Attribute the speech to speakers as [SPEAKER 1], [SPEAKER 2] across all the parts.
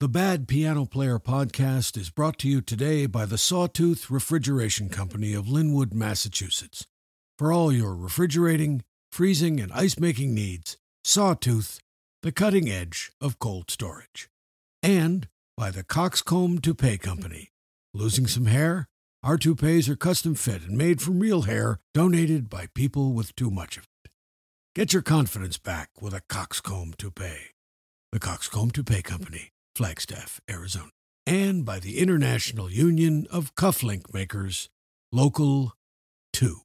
[SPEAKER 1] The Bad Piano Player podcast is brought to you today by the Sawtooth Refrigeration Company of Linwood, Massachusetts. For all your refrigerating, freezing, and ice making needs, Sawtooth, the cutting edge of cold storage. And by the Coxcomb Toupee Company. Losing some hair? Our toupees are custom fit and made from real hair donated by people with too much of it. Get your confidence back with a Coxcomb toupee. The Coxcomb Toupee Company, Flagstaff, Arizona. And by the International Union of Cufflink Makers, Local 2.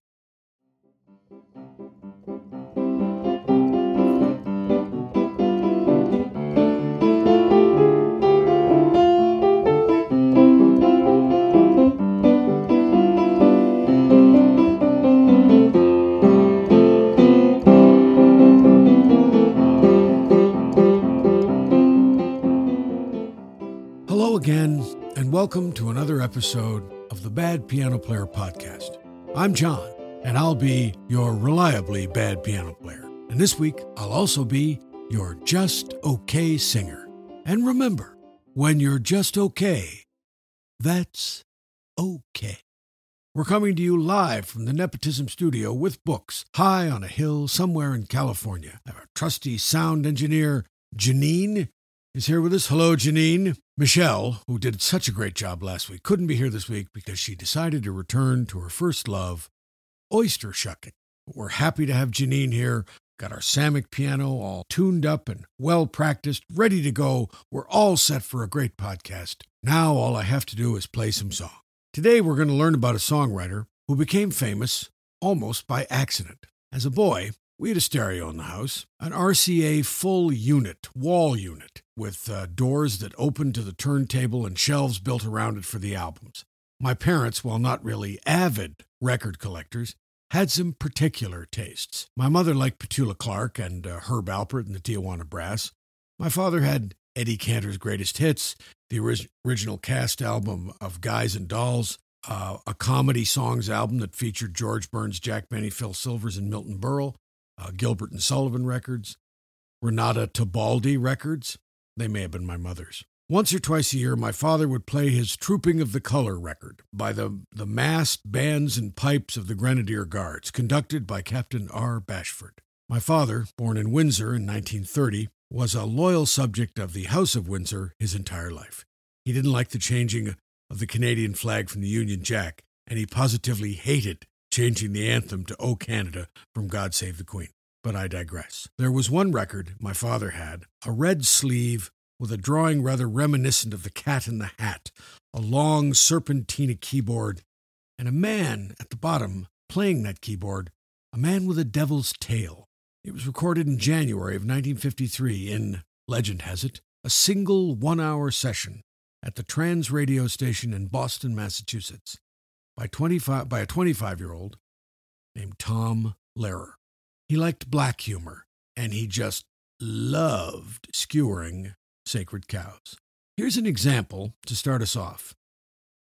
[SPEAKER 1] Welcome to another episode of the Bad Piano Player podcast. I'm John, and I'll be your reliably bad piano player. And this week, I'll also be your just okay singer. And remember, when you're just okay, that's okay. We're coming to you live from the Nepotism Studio with books high on a hill somewhere in California. Our trusty sound engineer, Janine, is here with us. Hello, Janine. Michelle, who did such a great job last week, couldn't be here this week because she decided to return to her first love, oyster shucking. We're happy to have Janine here. Got our Samick piano all tuned up and well practiced, ready to go. We're all set for a great podcast. Now all I have to do is play some song. Today we're going to learn about a songwriter who became famous almost by accident. As a boy, we had a stereo in the house, an RCA full unit, wall unit, with uh, doors that opened to the turntable and shelves built around it for the albums. My parents, while not really avid record collectors, had some particular tastes. My mother liked Petula Clark and uh, Herb Alpert and the Tijuana Brass. My father had Eddie Cantor's greatest hits, the orig- original cast album of Guys and Dolls, uh, a comedy songs album that featured George Burns, Jack Benny, Phil Silvers, and Milton Berle, uh, Gilbert and Sullivan records, Renata Tebaldi records. They may have been my mother's. Once or twice a year, my father would play his Trooping of the Color record by the, the massed bands and pipes of the Grenadier Guards, conducted by Captain R. Bashford. My father, born in Windsor in 1930, was a loyal subject of the House of Windsor his entire life. He didn't like the changing of the Canadian flag from the Union Jack, and he positively hated changing the anthem to O Canada from God Save the Queen. But I digress. There was one record my father had, a red sleeve with a drawing rather reminiscent of the cat in the hat, a long serpentina keyboard, and a man at the bottom playing that keyboard, a man with a devil's tail. It was recorded in January of 1953 in, legend has it, a single one hour session at the Transradio station in Boston, Massachusetts, by, 25, by a 25 year old named Tom Lehrer. He liked black humor, and he just loved skewering sacred cows. Here's an example to start us off.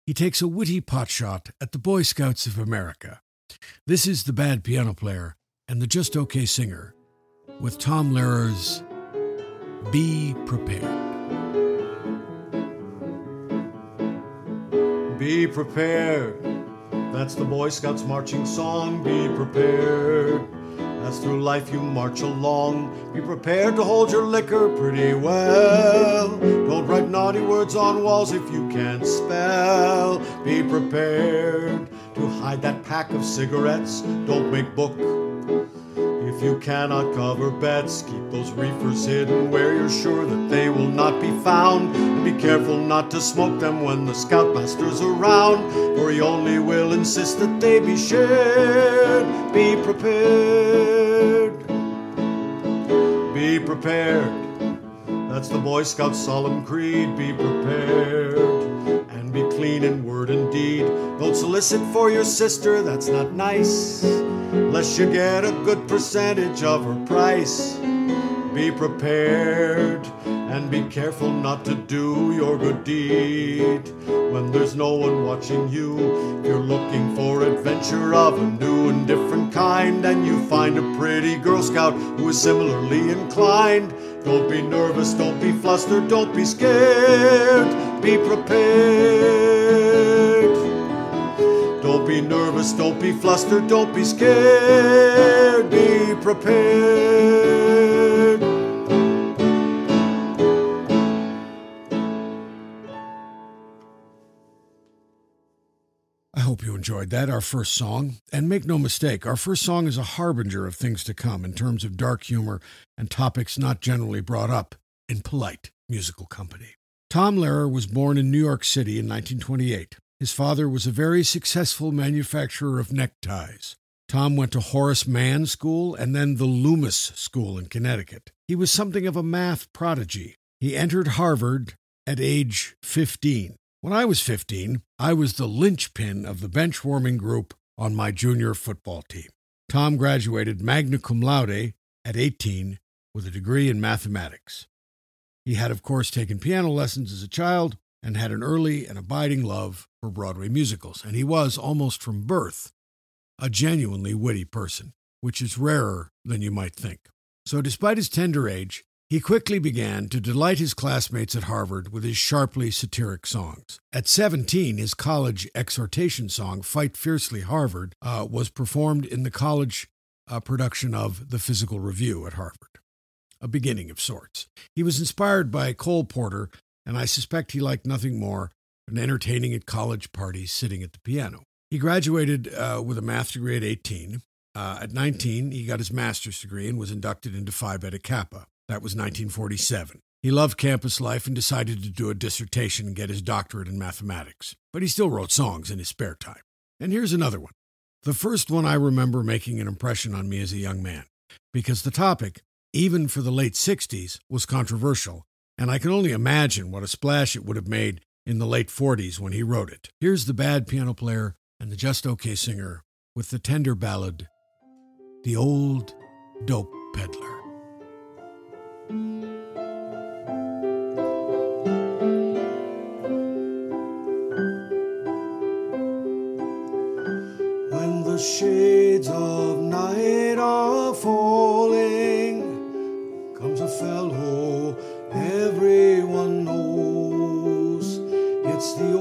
[SPEAKER 1] He takes a witty potshot at the Boy Scouts of America. This is the bad piano player and the just okay singer with Tom Lehrer's Be Prepared.
[SPEAKER 2] Be prepared. That's the Boy Scouts marching song. Be prepared. As through life you march along, be prepared to hold your liquor pretty well. Don't write naughty words on walls if you can't spell. Be prepared to hide that pack of cigarettes. Don't make book if you cannot cover bets, keep those reefers hidden where you're sure that they will not be found. And be careful not to smoke them when the scoutmaster's around, for he only will insist that they be shared. Be prepared. Be prepared. That's the Boy Scout's solemn creed. Be prepared clean in word and deed. Don't solicit for your sister, that's not nice. Lest you get a good percentage of her price. Be prepared and be careful not to do your good deed when there's no one watching you. If you're looking for adventure of a new and different kind, and you find a pretty Girl Scout who is similarly inclined, Don't be nervous, don't be flustered, don't be scared. Be prepared. Don't be nervous, don't be flustered, don't be scared. Be prepared.
[SPEAKER 1] Enjoyed that, our first song. And make no mistake, our first song is a harbinger of things to come in terms of dark humor and topics not generally brought up in polite musical company. Tom Lehrer was born in New York City in 1928. His father was a very successful manufacturer of neckties. Tom went to Horace Mann School and then the Loomis School in Connecticut. He was something of a math prodigy. He entered Harvard at age 15. When I was 15, I was the linchpin of the bench warming group on my junior football team. Tom graduated magna cum laude at 18 with a degree in mathematics. He had, of course, taken piano lessons as a child and had an early and abiding love for Broadway musicals, and he was, almost from birth, a genuinely witty person, which is rarer than you might think. So, despite his tender age, he quickly began to delight his classmates at Harvard with his sharply satiric songs. At 17, his college exhortation song, Fight Fiercely Harvard, uh, was performed in the college uh, production of The Physical Revue at Harvard, a beginning of sorts. He was inspired by Cole Porter, and I suspect he liked nothing more than entertaining at college parties sitting at the piano. He graduated uh, with a math degree at 18. Uh, at 19, he got his master's degree and was inducted into Phi Beta Kappa. That was 1947. He loved campus life and decided to do a dissertation and get his doctorate in mathematics. But he still wrote songs in his spare time. And here's another one. The first one I remember making an impression on me as a young man, because the topic, even for the late 60s, was controversial, and I can only imagine what a splash it would have made in the late 40s when he wrote it. Here's the bad piano player and the just okay singer with the tender ballad, The Old Dope Peddler.
[SPEAKER 2] When the shades of night are falling, comes a fellow everyone knows. It's the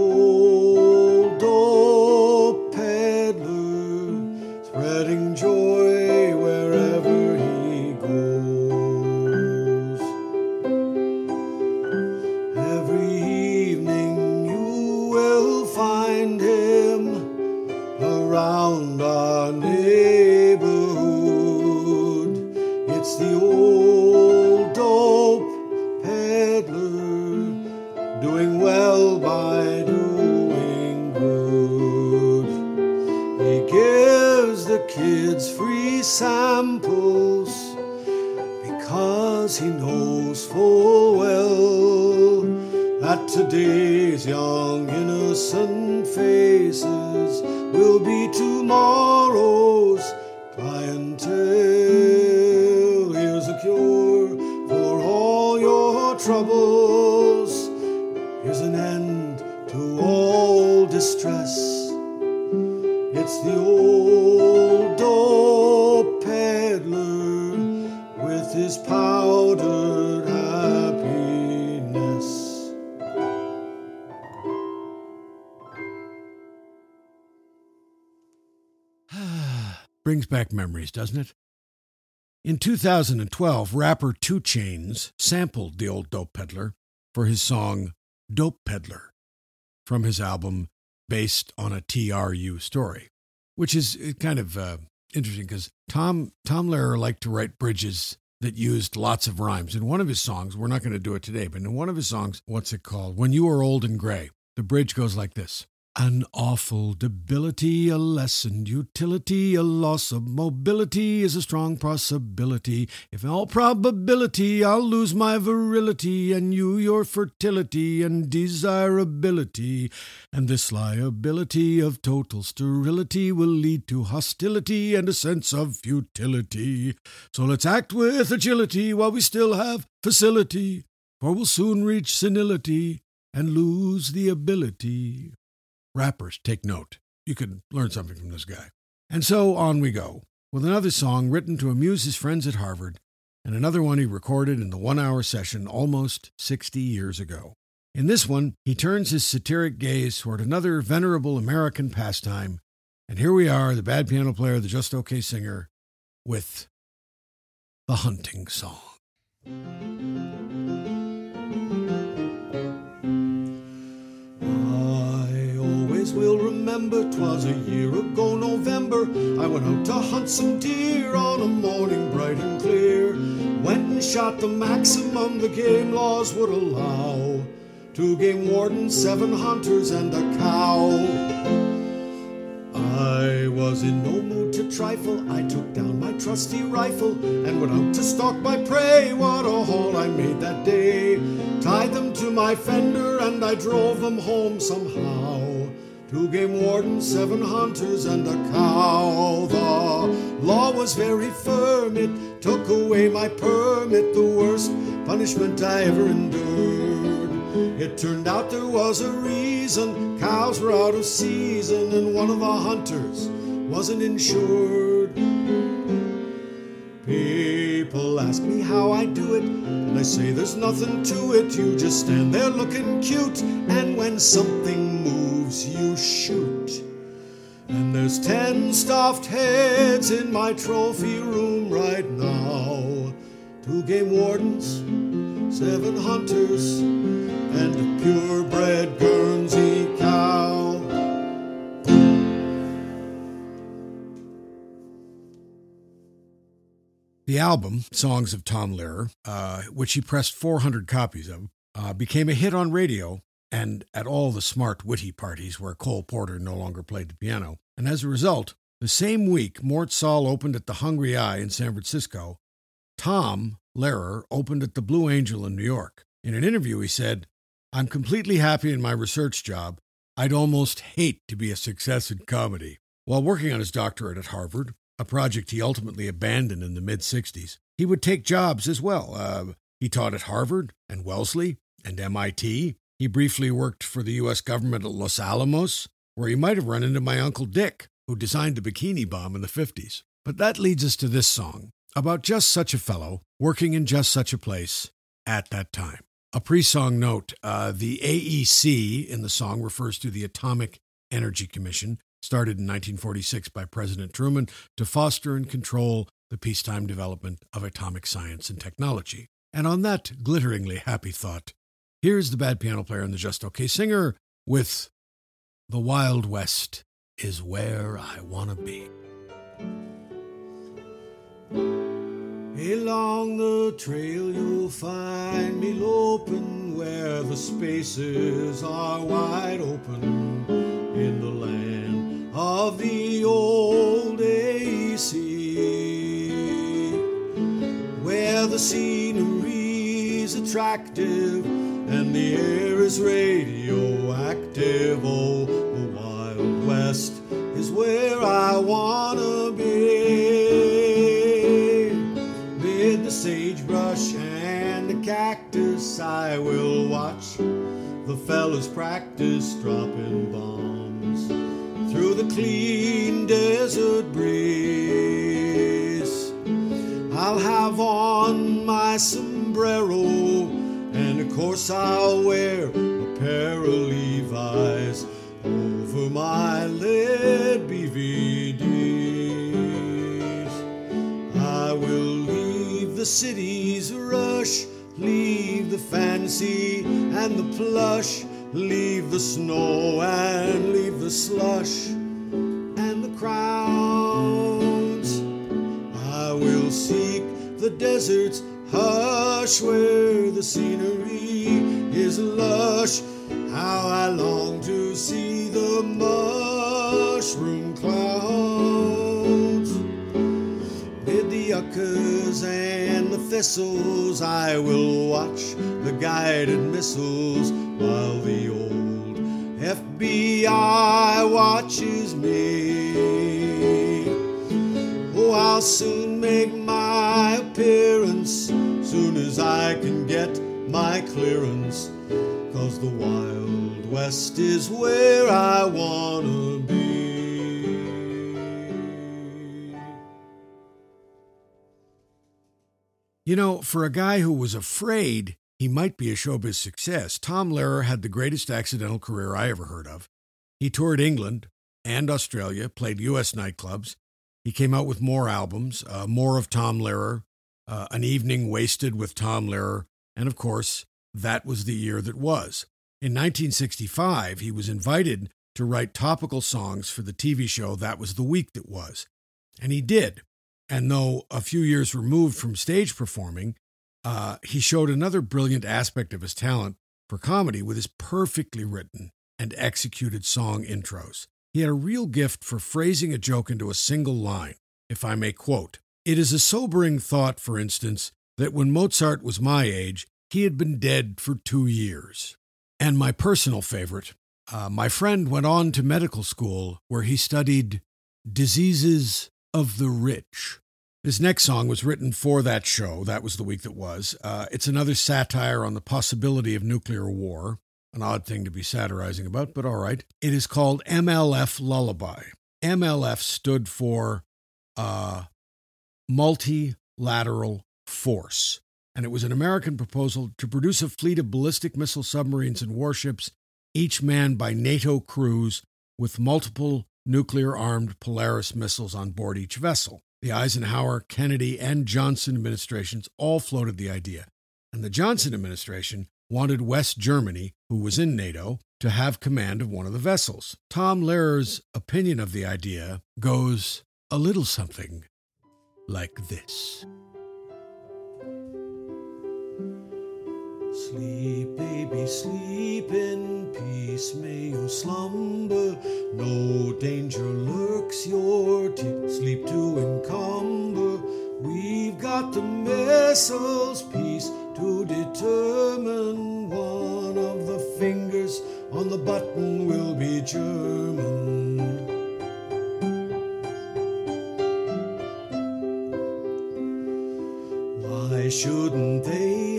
[SPEAKER 2] the old peddler with his powdered happiness.
[SPEAKER 1] Brings back memories, doesn't it? In 2012, rapper 2 Chainz sampled the old Dope Peddler for his song Dope Peddler from his album based on a TRU story, which is uh, kind of uh, interesting because Tom, Tom Lehrer liked to write bridges that used lots of rhymes. In one of his songs, we're not going to do it today, but in one of his songs, what's it called? When You Are Old and Gray, the bridge goes like this An awful debility, a lessened utility, a loss of mobility is a strong possibility. If in all probability I'll lose my virility, and you your fertility and desirability, and this liability of total sterility will lead to hostility and a sense of futility. So let's act with agility while we still have facility, for we'll soon reach senility and lose the ability. Rappers, take note. You could learn something from this guy. And so on we go, with another song written to amuse his friends at Harvard
[SPEAKER 3] and another one he recorded in the one hour session almost 60 years ago. In this one, he turns his satiric gaze toward another venerable American pastime, and here we are, the bad piano player, the just okay singer, with the hunting song.
[SPEAKER 1] Will remember 'twas a year ago November. I went out to hunt some deer on a morning bright and clear. Went and shot the maximum the game laws would allow. Two game wardens, seven hunters, and a cow. I was in no mood to trifle. I took down my trusty rifle and went out to stalk my prey. What a haul I made that day! Tied them to my fender and I drove them home somehow. Two game wardens, seven hunters, and a cow. The law was very firm, it took away my permit, the worst punishment I ever endured. It turned out there was a reason cows were out of season, and one of the hunters wasn't insured. People ask me how I do it, and I say there's nothing to it. You just stand there looking cute, and when something moves, you shoot. And there's ten stuffed heads in my trophy room right now. Two game wardens, seven hunters, and a purebred Guernsey cow.
[SPEAKER 3] The album, Songs of Tom Lehrer, uh, which he pressed 400 copies of, uh, became a hit on radio and at all the smart, witty parties where Cole Porter no longer played the piano. And as a result, the same week Mort Sahl opened at the hungry i in San Francisco, Tom Lehrer opened at the Blue Angel in New York. In an interview, he said, I'm completely happy in my research job. I'd almost hate to be a success in comedy. While working on his doctorate at Harvard, a project he ultimately abandoned in the mid 60s, he would take jobs as well. Uh, he taught at Harvard and Wellesley and MIT. He briefly worked for the U.S. government at Los Alamos, where he might have run into my Uncle Dick, who designed the bikini bomb in the 50s. But that leads us to this song about just such a fellow working in just such a place at that time. A pre song note uh, the AEC in the song refers to the Atomic Energy Commission, started in 1946 by President Truman to foster and control the peacetime development of atomic science and technology. And on that glitteringly happy thought, here's the bad piano player and the just okay singer with The Wild West is Where I Wanna Be.
[SPEAKER 1] Along the trail you'll find me loping where the spaces are wide open in the land of the old AEC, where the scenery's attractive and the air is radioactive. Oh, the Wild West is where I wanna be. Mid the sagebrush and the cactus, I will watch the fellas practice dropping bombs through the clean desert breeze. I'll have on my sombrero, course I'll wear a pair of Levi's over my lead BVDs. I will leave the city's rush, leave the fancy and the plush, leave the snow and leave the slush and the crowds. I will seek the desert's hush where the scenery How I long to see the mushroom clouds. Mid the yuccas and the thistles, I will watch the guided missiles while the old FBI watches me. Oh, I'll soon make my appearance, soon as I can get my clearance. Cause the Wild West is where I wanna be. You know, for a guy who was afraid he might be a showbiz success, Tom Lehrer had the greatest accidental career I ever heard of. He toured England and Australia, played U.S. nightclubs. He came out with more albums, uh, more of Tom Lehrer, uh, An Evening Wasted with Tom Lehrer, and of course, That Was the Year That Was. In 1965, he was invited to write topical songs for the TV show That Was the Week That Was. And he did. And though a few years removed from stage performing, uh, he showed another brilliant aspect of his talent for comedy with his perfectly written and executed song intros. He had a real gift for phrasing a joke into a single line, if I may quote. It is a sobering thought, for instance, that when Mozart was my age, he had been dead for two years. And my personal favorite, uh, my friend went on to medical school where he studied diseases of the rich. This next song was written for that show. That was the week that was. Uh, it's another satire on the possibility of nuclear war, an odd thing to be satirizing about, but all right. It is called MLF Lullaby. MLF stood for uh, Multilateral Force, and it was an American proposal to produce a fleet of ballistic missile submarines and warships, each manned by NATO crews with multiple nuclear armed Polaris missiles on board each vessel. The Eisenhower, Kennedy, and Johnson administrations all floated the idea, and the Johnson administration wanted West Germany, who was in NATO, to have command of one of the vessels. Tom Lehrer's opinion of the idea goes a little something like this.
[SPEAKER 2] Sleep, baby, sleep in peace. May you slumber. No danger lurks your teeth. Sleep to encumber. We've got the missiles piece to determine one of the fingers on the button will be German. Why shouldn't they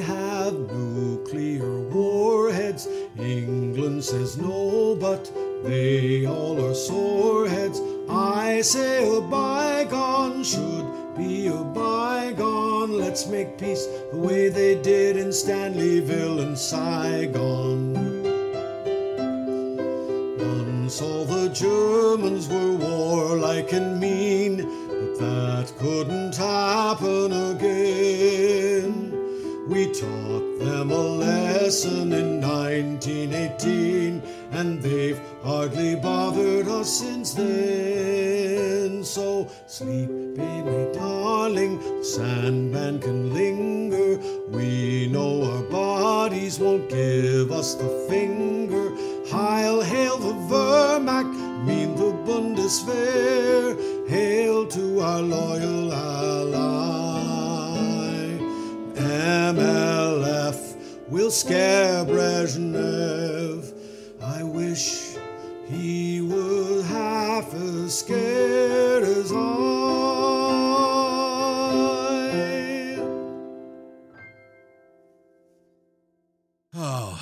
[SPEAKER 2] but they all are soreheads. I say a bygone should be a bygone. Let's make peace the way they did in Stanleyville and Saigon. Bundeswehr. Hail to our loyal ally. MLF will scare Brezhnev. I wish he were half as scared as I.
[SPEAKER 1] Oh,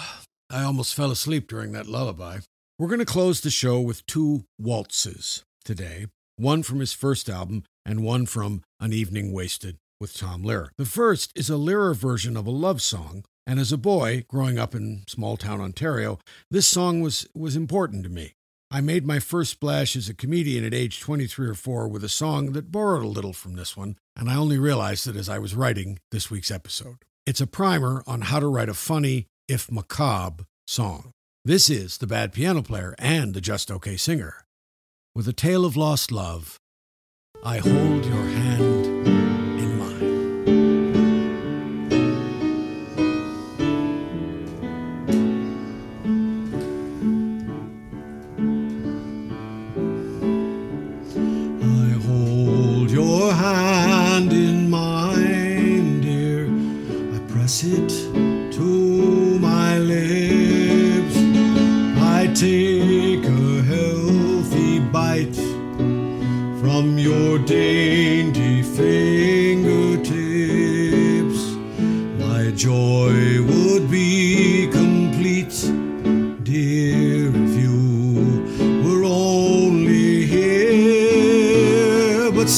[SPEAKER 1] I almost fell asleep during that lullaby. We're going to close the show with two waltzes today one from his first album and one from An Evening Wasted with Tom Lehrer. The first is a Lehrer version of a love song, and as a boy growing up in small town Ontario, this song was, was important to me. I made my first splash as a comedian at age 23 or 4 with a song that borrowed a little from this one, and I only realized it as I was writing this week's episode. It's a primer on how to write a funny, if macabre, song. This is The Bad Piano Player and the Just Okay Singer. With a tale of lost love, I hold your hand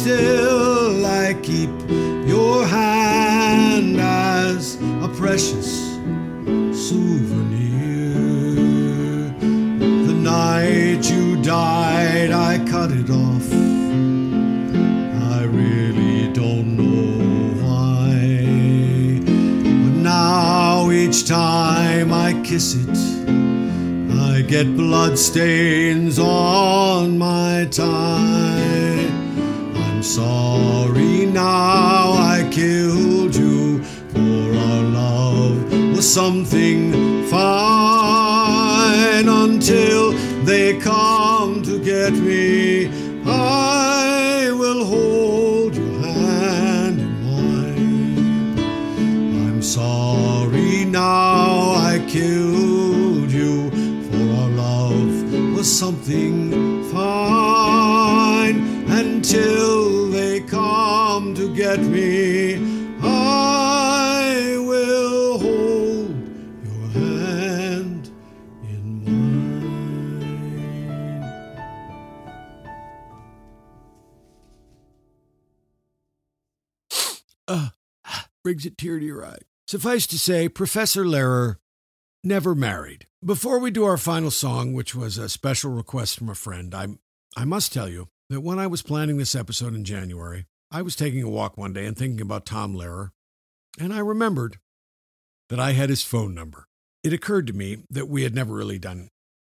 [SPEAKER 1] still
[SPEAKER 2] I keep your hand as a precious souvenir. The night you died, I cut it off. I really don't know why. But now each time I
[SPEAKER 1] kiss it, I get bloodstains on my tie. I'm sorry now I killed you, for our love was something fine until they come to get me. I will hold your hand in mine. I'm sorry now I killed you, for our love was something fine until come me. I will hold your hand in mine.
[SPEAKER 4] uh, brings a tear to your eye. Suffice to say, Professor Lehrer never married. Before we do our final song, which was a special request from a friend, I, I must tell you that when I was planning this episode in January, I was taking a walk one day and thinking about Tom Lehrer, and I remembered that I had his phone number. It occurred to me that we had never really done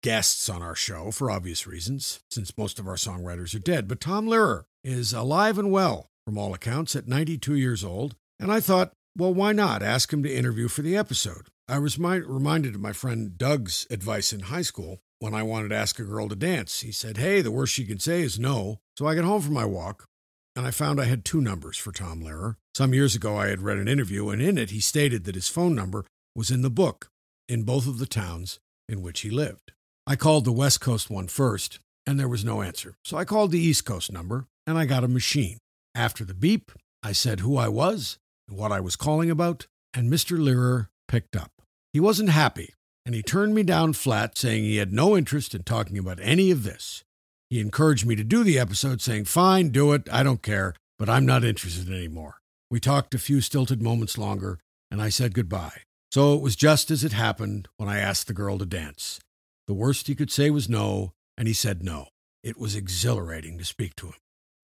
[SPEAKER 4] guests on our show for obvious reasons, since most of our songwriters are dead. But Tom Lehrer is alive and well, from all accounts, at 92 years old, and I thought, well, why not ask him to interview for the episode? I was mi- reminded of my friend Doug's advice in high school when I wanted to ask a girl to dance. He said, Hey, the worst she can say is no. So I got home from my walk and I found I had two numbers for Tom Lehrer. Some years ago, I had read an interview, and in it, he stated that his phone number was in the book in both of the towns in which he lived. I called the West Coast one first, and there was no answer. So I called the East Coast number, and I got a machine. After the beep, I said who I was and what I was calling about, and Mr. Lehrer picked up. He wasn't happy, and he turned me down flat, saying he had no interest in talking about any of this. He encouraged me to do the episode, saying, Fine, do it, I don't care, but I'm not interested anymore. We talked a few stilted moments longer, and I said goodbye. So it was just as it happened when I asked the girl to dance. The worst he could say was no, and he said no. It was exhilarating to speak to him.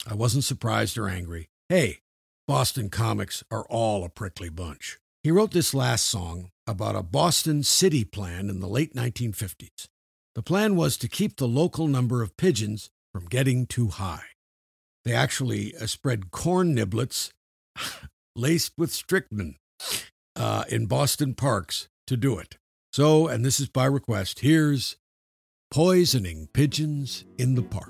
[SPEAKER 4] I wasn't surprised or angry. Hey, Boston comics are all a prickly bunch. He wrote this last song about a Boston city plan in the late 1950s. The plan was to keep the local number of pigeons from getting too high. They actually uh, spread corn niblets laced with strychnine uh, in Boston parks to do it. So, and this is by request, here's Poisoning Pigeons in the Park.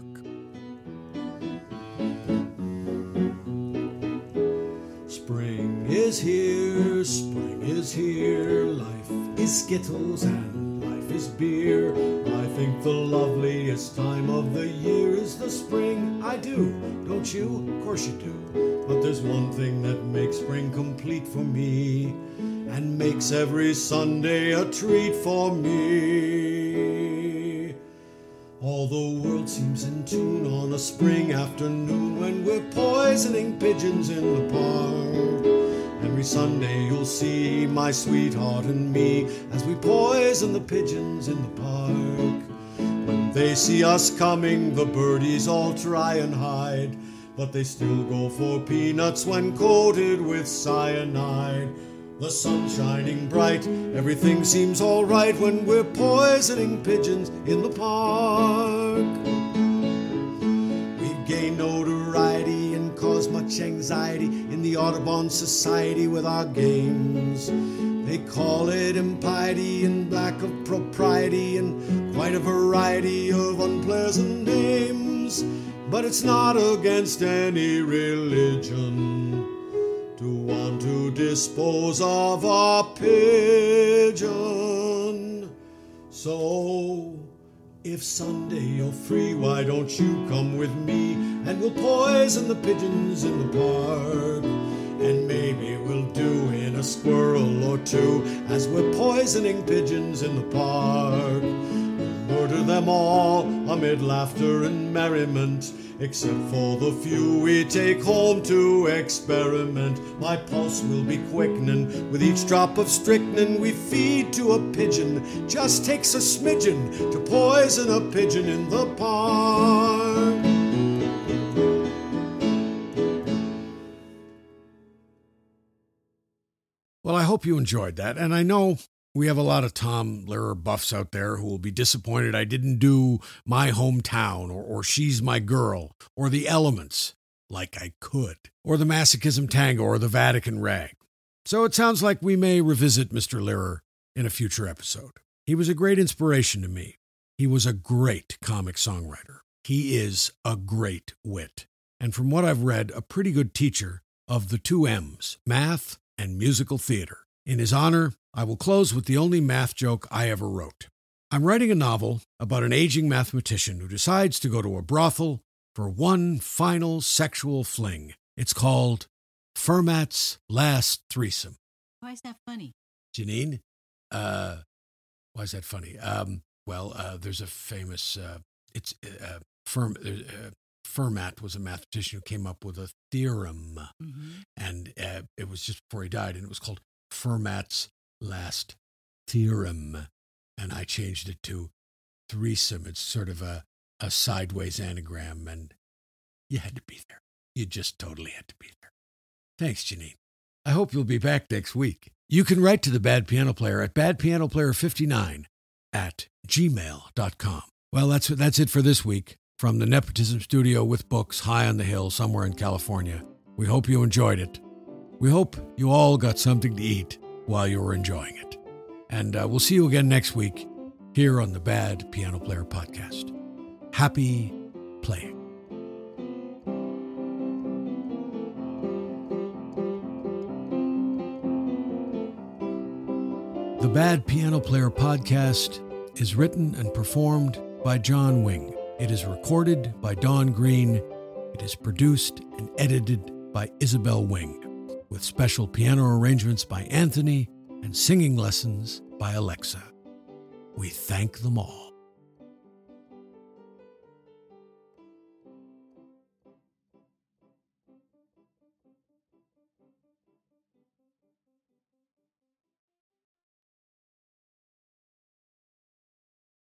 [SPEAKER 1] Spring is here, spring is here. Life is Skittles and life is beer. I think the loveliest time of the year is the spring. I do, don't you? Of course you do. But there's one thing that makes spring complete for me and makes every Sunday a treat for me. All the world seems in tune on a spring afternoon when we're poisoning pigeons in the park. Every Sunday you'll see my sweetheart and me as we poison the pigeons in the park. When they see us coming, the birdies all try and hide, but they still go for peanuts when coated with cyanide. The sun shining bright, everything seems alright when we're poisoning pigeons in the park. We've gained notoriety much anxiety in the Audubon Society with our games. They call it impiety and lack of propriety and quite a variety of unpleasant names. But it's not against any religion to want to dispose of a pigeon. So, if Sunday you're free, why don't you come with me and we'll poison the pigeons in the park? And maybe we'll do in a squirrel or two as we're poisoning pigeons in the park. Murder them all amid laughter and merriment except for the few we take home to experiment. My pulse will be quickening with each drop of strychnine we feed to a pigeon. Just takes a smidgen to poison a pigeon in the park.
[SPEAKER 4] Well, I hope you enjoyed that. And I know
[SPEAKER 1] We have a lot of Tom Lehrer buffs out there who will be disappointed I didn't do My Hometown or, or She's My Girl or The Elements like I could, or The Masochism Tango or The Vatican Rag. So it sounds like we may revisit Mr. Lehrer in a future episode. He was a great inspiration to me. He was a great comic songwriter. He is a great wit. And from what I've read, a pretty good teacher of the two M's math and musical theater. In his honor, I will close with the only math joke I ever wrote. I'm writing a novel about an aging mathematician who decides to go to a brothel for one final sexual fling. It's called Fermat's Last Threesome.
[SPEAKER 5] Why is that funny?
[SPEAKER 1] Janine, uh, why is that funny? Um, well, uh, there's a famous, uh, it's uh, Ferm, uh, Fermat was a mathematician who came up with a theorem,
[SPEAKER 5] Mm-hmm.
[SPEAKER 1] and uh, it was just before he died, and it was called Fermat's Last Theorem, and I changed it to threesome. It's sort of a a sideways anagram, and you had to be there. You just totally had to be there. Thanks, Janine. I hope you'll be back next week. You can write to the Bad Piano Player at badpianoplayer59 at gmail.com. Well, that's, that's it for this week from the Nepotism Studio with books high on the hill somewhere in California. We hope you enjoyed it. We hope you all got something to eat while you were enjoying it. And uh, we'll see you again next week here on the Bad Piano Player Podcast. Happy playing. The Bad Piano Player podcast is written and performed by John Wing. It is recorded by Don Green. It is produced and edited by Isabel Wing, with special piano arrangements by Anthony and singing lessons by Alexa. We thank them all.